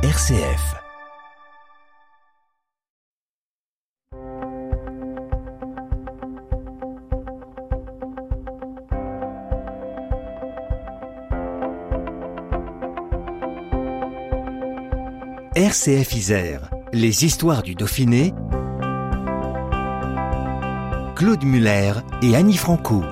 RCF. RCF Isère, les histoires du Dauphiné. Claude Muller et Annie Franco.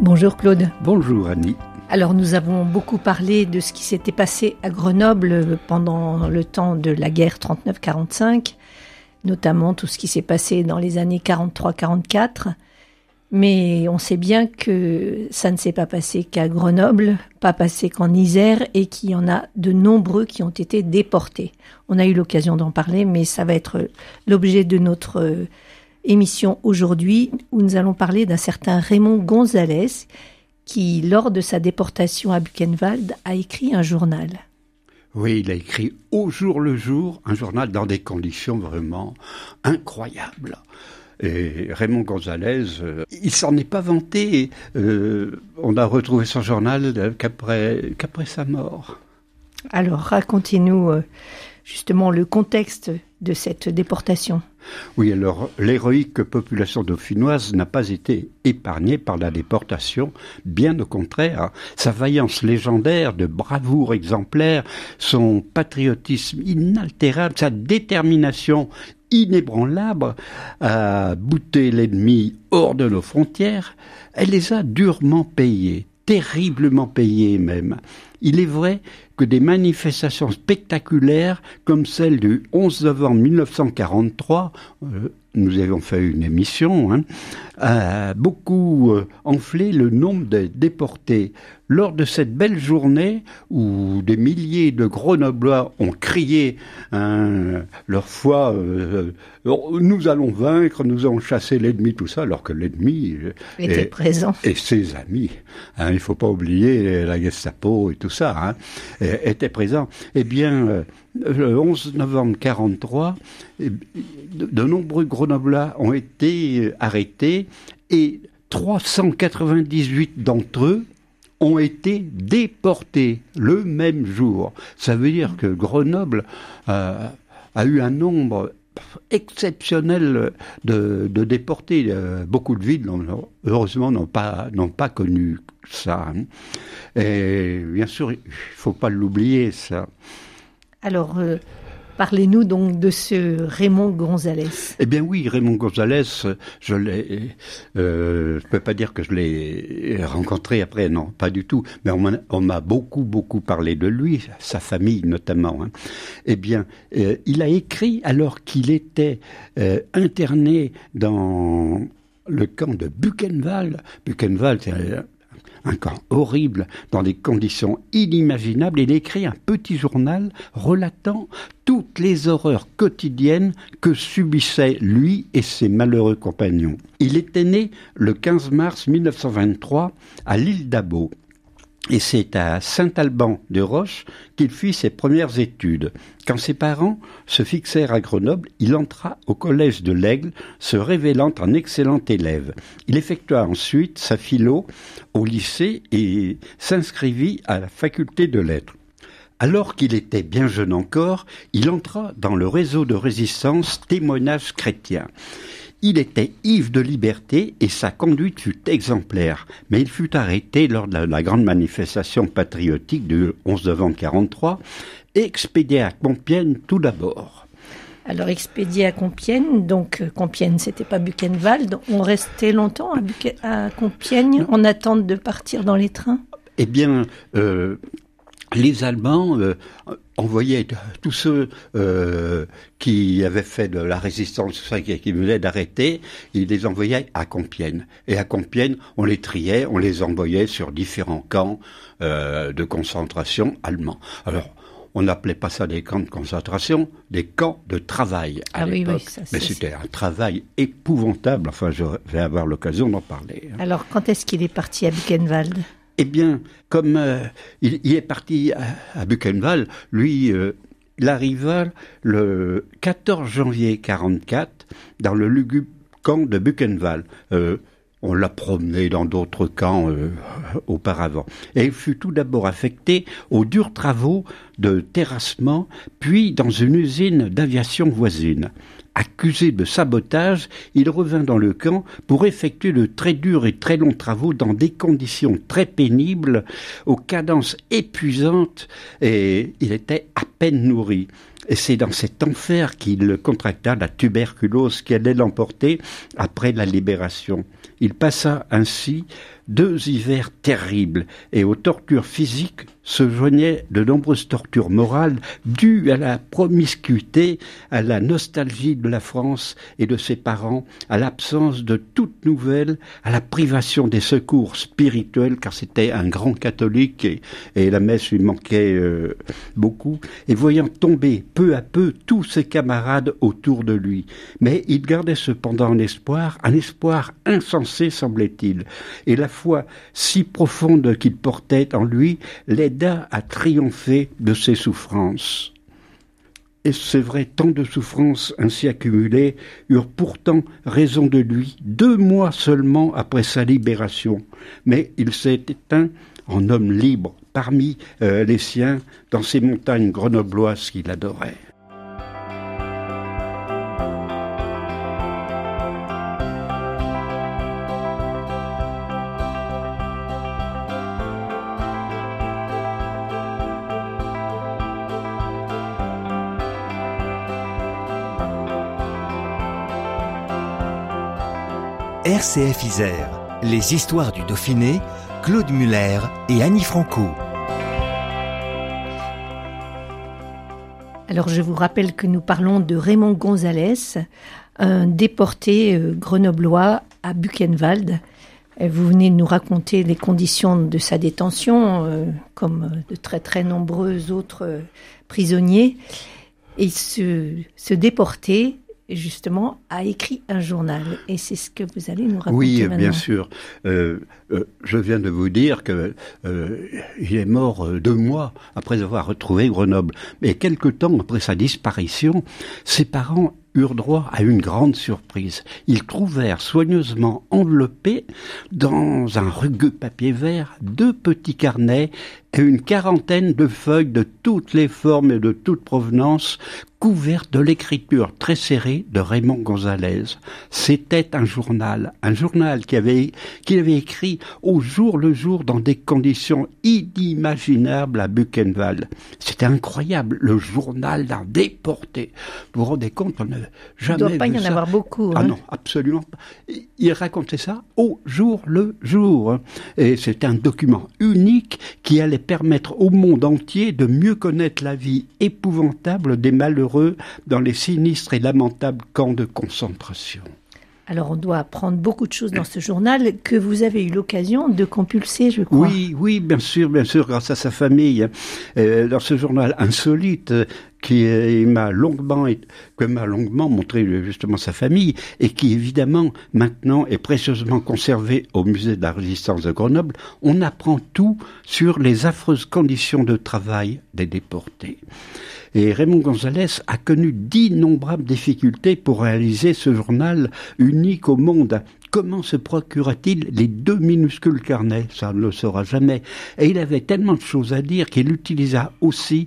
Bonjour Claude. Bonjour Annie. Alors nous avons beaucoup parlé de ce qui s'était passé à Grenoble pendant le temps de la guerre 39-45, notamment tout ce qui s'est passé dans les années 43-44. Mais on sait bien que ça ne s'est pas passé qu'à Grenoble, pas passé qu'en Isère et qu'il y en a de nombreux qui ont été déportés. On a eu l'occasion d'en parler, mais ça va être l'objet de notre émission aujourd'hui où nous allons parler d'un certain Raymond Gonzalez qui, lors de sa déportation à Buchenwald, a écrit un journal. Oui, il a écrit au jour le jour un journal dans des conditions vraiment incroyables. Et Raymond Gonzalez, euh, il s'en est pas vanté. Euh, on a retrouvé son journal qu'après qu'après sa mort. Alors racontez-nous euh, justement le contexte de cette déportation. Oui, alors l'héroïque population dauphinoise n'a pas été épargnée par la déportation, bien au contraire. Sa vaillance légendaire, de bravoure exemplaire, son patriotisme inaltérable, sa détermination inébranlable à bouter l'ennemi hors de nos frontières, elle les a durement payés, terriblement payés même. Il est vrai que des manifestations spectaculaires comme celle du 11 novembre 1943, euh, nous avons fait une émission, hein, a beaucoup euh, enflé le nombre de déportés. Lors de cette belle journée où des milliers de Grenoblois ont crié hein, leur foi, euh, nous allons vaincre, nous allons chasser l'ennemi, tout ça, alors que l'ennemi était présent. Et ses amis. Hein, il ne faut pas oublier la Gestapo et tout ça. Hein, était présent. Eh bien, euh, le 11 novembre 43, eh, de, nombreux Grenoblois ont été euh, arrêtés et 398 d'entre eux ont été déportés le même jour. Ça veut dire que Grenoble euh, a eu un nombre exceptionnel de, déportés. Beaucoup de villes, heureusement, n'ont pas, n'ont pas connu ça. Hein. Et bien sûr, il ne faut pas l'oublier, ça. Alors, euh, parlez-nous donc de ce Raymond Gonzalez. Eh bien oui, Raymond Gonzalez, je l'ai, euh, peux pas dire que je l'ai rencontré après, non, pas du tout. Mais on m'a beaucoup, beaucoup parlé de lui, sa famille notamment. Hein. Eh bien, euh, il a écrit alors qu'il était interné dans le camp de Buchenwald. Buchenwald, c'est un camp horrible, dans des conditions inimaginables. Il écrit un petit journal relatant toutes les horreurs quotidiennes que subissaient lui et ses malheureux compagnons. Il était né le 15 mars 1923 à l'île d'Abo. Et c'est à Saint-Alban de Roche qu'il fit ses premières études. Quand ses parents se fixèrent à Grenoble, il entra au collège de l'Aigle, se révélant un excellent élève. Il effectua ensuite sa philo au lycée et s'inscrivit à la faculté de lettres. Alors qu'il était bien jeune encore, il entra dans le réseau de résistance Témoignage chrétien. Il était ivre de liberté et sa conduite fut exemplaire, mais il fut arrêté lors de la, grande manifestation patriotique du 11 novembre 1943 et expédié à Compiègne tout d'abord. Alors expédié à Compiègne, donc euh, Compiègne c'était pas Buchenwald, on restait longtemps à, Compiègne en attente de partir dans les trains? Eh bien, euh, les Allemands euh, envoyaient tous ceux euh, qui avaient fait de la résistance, qui, qui venaient d'arrêter, ils les envoyaient à Compiègne. Et à Compiègne, on les triait, on les envoyait sur différents camps euh, de concentration allemands. Alors, on n'appelait pas ça des camps de concentration, des camps de travail à ah l'époque. Mais c'était un travail épouvantable. Enfin, je vais avoir l'occasion d'en parler. Hein. Alors, quand est-ce qu'il est parti à Buchenwald? Eh bien, comme euh, il, est parti à, Buchenwald, lui, euh, il arriva le 14 janvier 44 dans le lugubre camp de Buchenwald. On l'a promené dans d'autres camps euh, auparavant. Et il fut tout d'abord affecté aux durs travaux de terrassement, puis dans une usine d'aviation voisine. Accusé de sabotage, il revint dans le camp pour effectuer de très durs et très longs travaux dans des conditions très pénibles, aux cadences épuisantes, et il était à peine nourri. Et c'est dans cet enfer qu'il contracta la tuberculose qui allait l'emporter après la libération. Il passa ainsi deux hivers terribles, et aux tortures physiques se joignaient de nombreuses tortures morales dues à la promiscuité, à la nostalgie de la France et de ses parents, à l'absence de toute nouvelle, à la privation des secours spirituels, car c'était un grand catholique et, la messe lui manquait euh, beaucoup, et voyant tomber peu à peu tous ses camarades autour de lui. Mais il gardait cependant un espoir, un espoir insensé semblait-il, et la foi si profonde qu'il portait en lui l'aida à triompher de ses souffrances. Et c'est vrai, tant de souffrances ainsi accumulées eurent pourtant raison de lui deux mois seulement après sa libération. Mais il s'est éteint en homme libre parmi euh, les siens dans ces montagnes grenobloises qu'il adorait. RCF Isère, les histoires du Dauphiné, Claude Muller et Annie Franco. Alors je vous rappelle que nous parlons de Raymond Gonzalez, un déporté euh, grenoblois à Buchenwald. Vous venez de nous raconter les conditions de sa détention, euh, comme de très très nombreux autres euh, prisonniers. Et ce, ce justement, a écrit un journal. Et c'est ce que vous allez nous raconter Oui, maintenant. bien sûr. Euh, euh, je viens de vous dire que euh, il est mort deux mois après avoir retrouvé Grenoble. Mais quelque temps après sa disparition, ses parents eurent droit à une grande surprise. Ils trouvèrent soigneusement enveloppés dans un rugueux papier vert deux petits carnets et une quarantaine de feuilles de toutes les formes et de toutes provenances couvertes de l'écriture très serrée de Raymond Gonzalez. C'était un journal, un journal qu'il avait, qu'il avait écrit au jour le jour dans des conditions inimaginables à Buchenwald. C'était incroyable, le journal d'un déporté. Vous vous rendez compte, on n'a jamais Il ne doit pas vu y en ça. avoir beaucoup. Ah hein. non, absolument pas. Il racontait ça au jour le jour. Et c'était un document unique qui allait permettre au monde entier de mieux connaître la vie épouvantable des malheureux dans les sinistres et lamentables camps de concentration. Alors on doit apprendre beaucoup de choses dans ce journal que vous avez eu l'occasion de compulser, je crois. Oui, oui, bien sûr, bien sûr, grâce à sa famille. Euh, dans ce journal insolite qui m'a longuement, que m'a longuement montré euh, justement sa famille et qui évidemment maintenant est précieusement conservé au musée de la résistance de Grenoble, on apprend tout sur les affreuses conditions de travail des déportés. Et Raymond Gonzalez a connu d'innombrables difficultés pour réaliser ce journal unique au monde. Comment se procura-t-il les deux minuscules carnets? Ça ne le saura jamais. Et il avait tellement de choses à dire qu'il utilisa aussi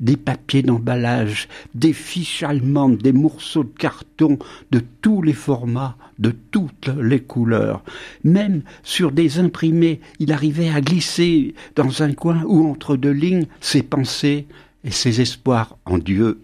des papiers d'emballage, des fiches allemandes, des morceaux de carton de tous les formats, de toutes les couleurs. Même sur des imprimés, il arrivait à glisser dans un coin ou entre deux lignes ses pensées et ses espoirs en Dieu.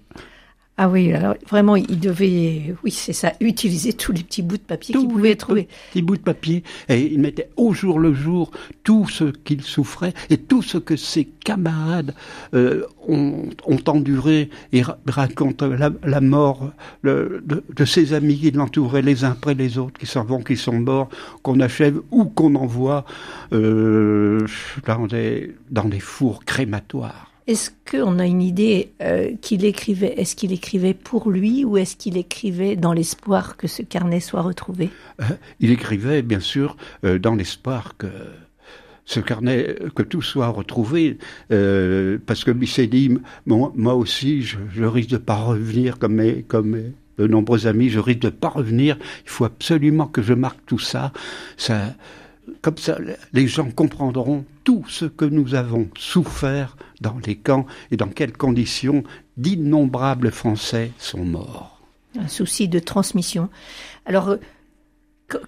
Ah oui, alors vraiment, il devait, oui, c'est ça, utiliser tous les petits bouts de papier qu'il pouvait les trouver. Petits bouts de papier. Et il mettait au jour le jour tout ce qu'il souffrait et tout ce que ses camarades euh, ont, ont enduré. Il ra- raconte la, la mort le- de, de ses amis qui l'entouraient les uns après les autres, qui savent qu'ils sont morts, qu'on achève ou qu'on envoie euh, dans, des, dans des fours crématoires. Est-ce qu'on a une idée euh, qu'il écrivait Est-ce qu'il écrivait pour lui ou est-ce qu'il écrivait dans l'espoir que ce carnet soit retrouvé? Euh, il écrivait, bien sûr, euh, dans l'espoir que ce carnet, que tout soit retrouvé, parce que il s'est dit, moi, aussi, je, je risque de pas revenir comme mes, comme mes de nombreux amis, je risque de pas revenir. Il faut absolument que je marque tout ça. Ça, comme ça, les gens comprendront tout ce que nous avons souffert dans les camps et dans quelles conditions d'innombrables Français sont morts. Un souci de transmission. Alors, euh,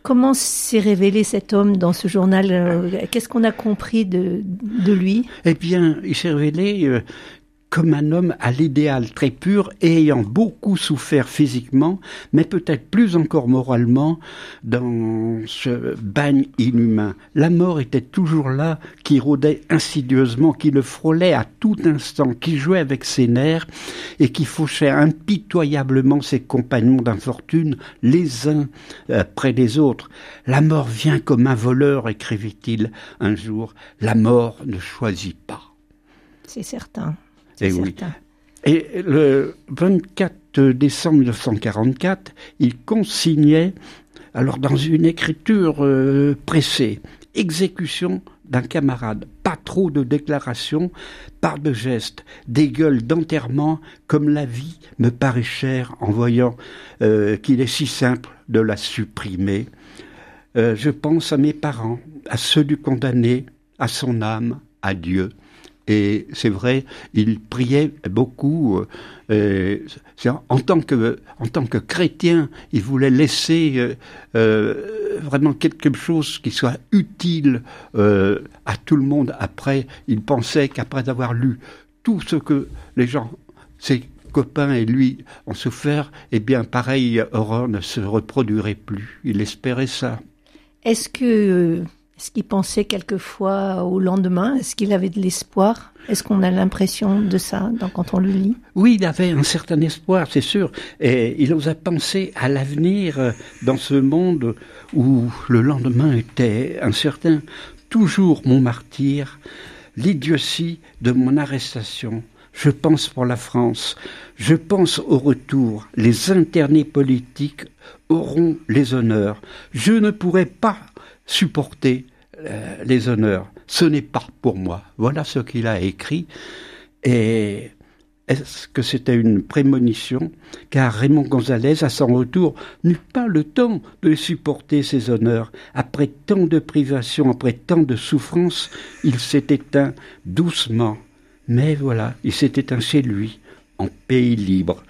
comment s'est révélé cet homme dans ce journal? Euh, Qu'est-ce qu'on a compris de, de lui? Eh bien, il s'est révélé euh, comme un homme à l'idéal très pur et ayant beaucoup souffert physiquement, mais peut-être plus encore moralement, dans ce bagne inhumain. La mort était toujours là, qui rôdait insidieusement, qui le frôlait à tout instant, qui jouait avec ses nerfs et qui fauchait impitoyablement ses compagnons d'infortune, les uns après les autres. La mort vient comme un voleur, écrivit-il un jour. La mort ne choisit pas. C'est certain. Et oui. Et le 24 décembre 1944, il consignait, alors dans une écriture euh, pressée, exécution d'un camarade, pas trop de déclarations, pas de gestes, des gueules d'enterrement, comme la vie me paraît chère en voyant euh, qu'il est si simple de la supprimer. Euh, je pense à mes parents, à ceux du condamné, à son âme, à Dieu. Et c'est vrai, il priait beaucoup. Euh, en, tant que, en tant que chrétien, il voulait laisser euh, euh, vraiment quelque chose qui soit utile à tout le monde. Après, il pensait qu'après avoir lu tout ce que les gens, ses copains et lui ont souffert, eh bien, pareil, horreur ne se reproduirait plus. Il espérait ça. Est-ce que est-ce qu'il pensait quelquefois au lendemain? Est-ce qu'il avait de l'espoir? Est-ce qu'on a l'impression de ça quand on le lit? Oui, il avait un certain espoir, c'est sûr. Et il osait penser à l'avenir euh, dans ce monde où le lendemain était incertain. Toujours mon martyr, l'idiotie de mon arrestation. Je pense pour la France. Je pense au retour. Les internés politiques auront les honneurs. Je ne pourrai pas supporter euh, les honneurs. Ce n'est pas pour moi. Voilà ce qu'il a écrit. Et est-ce que c'était une prémonition? Car Raymond Gonzalez, à son retour, n'eut pas le temps de supporter ces honneurs. Après tant de privations, après tant de souffrances, il s'est éteint doucement. Mais voilà, il s'est éteint chez lui, en pays libre,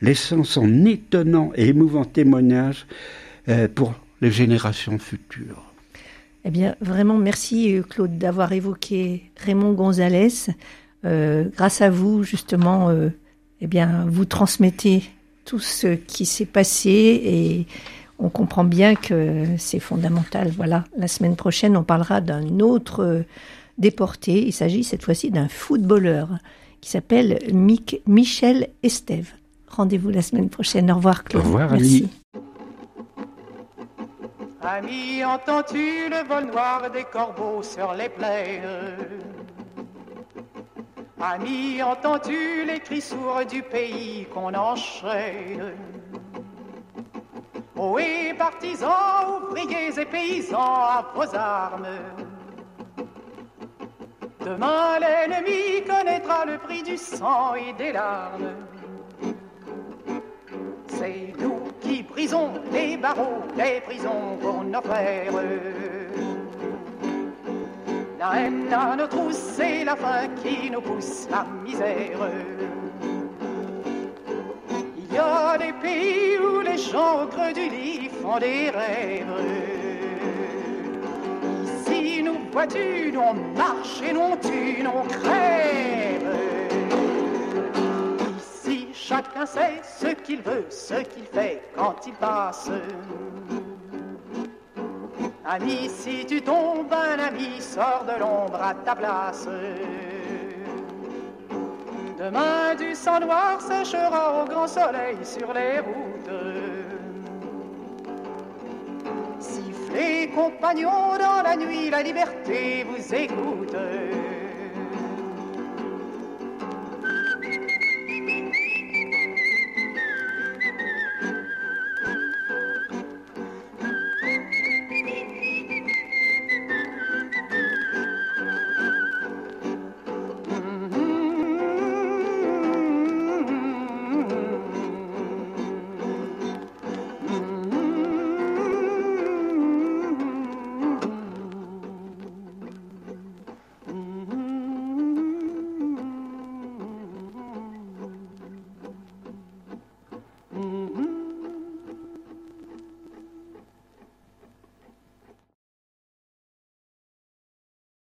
laissant son étonnant et émouvant témoignage euh, pour les générations futures. Eh bien, vraiment, merci euh, Claude d'avoir évoqué Raymond Gonzalez. Euh, grâce à vous, justement, euh, eh bien, vous transmettez tout ce qui s'est passé et on comprend bien que c'est fondamental. Voilà, la semaine prochaine, on parlera d'un autre déporté. Il s'agit cette fois-ci d'un footballeur qui s'appelle Michel Estève. Rendez-vous la semaine prochaine. Au revoir Claude. Au revoir Merci. Ami, entends-tu le vol noir des corbeaux sur les plaines? Ami, entends-tu les cris sourds du pays qu'on enchaîne? Et partisans, ouvriers et paysans, à vos armes. Demain, l'ennemi connaîtra le prix du sang et des larmes. C'est nous les barreaux les prisons pour nos frères. La haine à nos trousses, c'est la faim qui nous pousse la misère. Il y a des pays où les gens au creux du lit font des rêves. Ici, nous vois-tu, nous on marche et nous on tue, nous on. Sait ce qu'il veut, ce qu'il fait quand il passe. Ami, si tu tombes, un ami sort de l'ombre à ta place. Demain, du sang noir séchera au grand soleil sur les routes. Sifflez, compagnons, dans la nuit, la liberté vous écoute.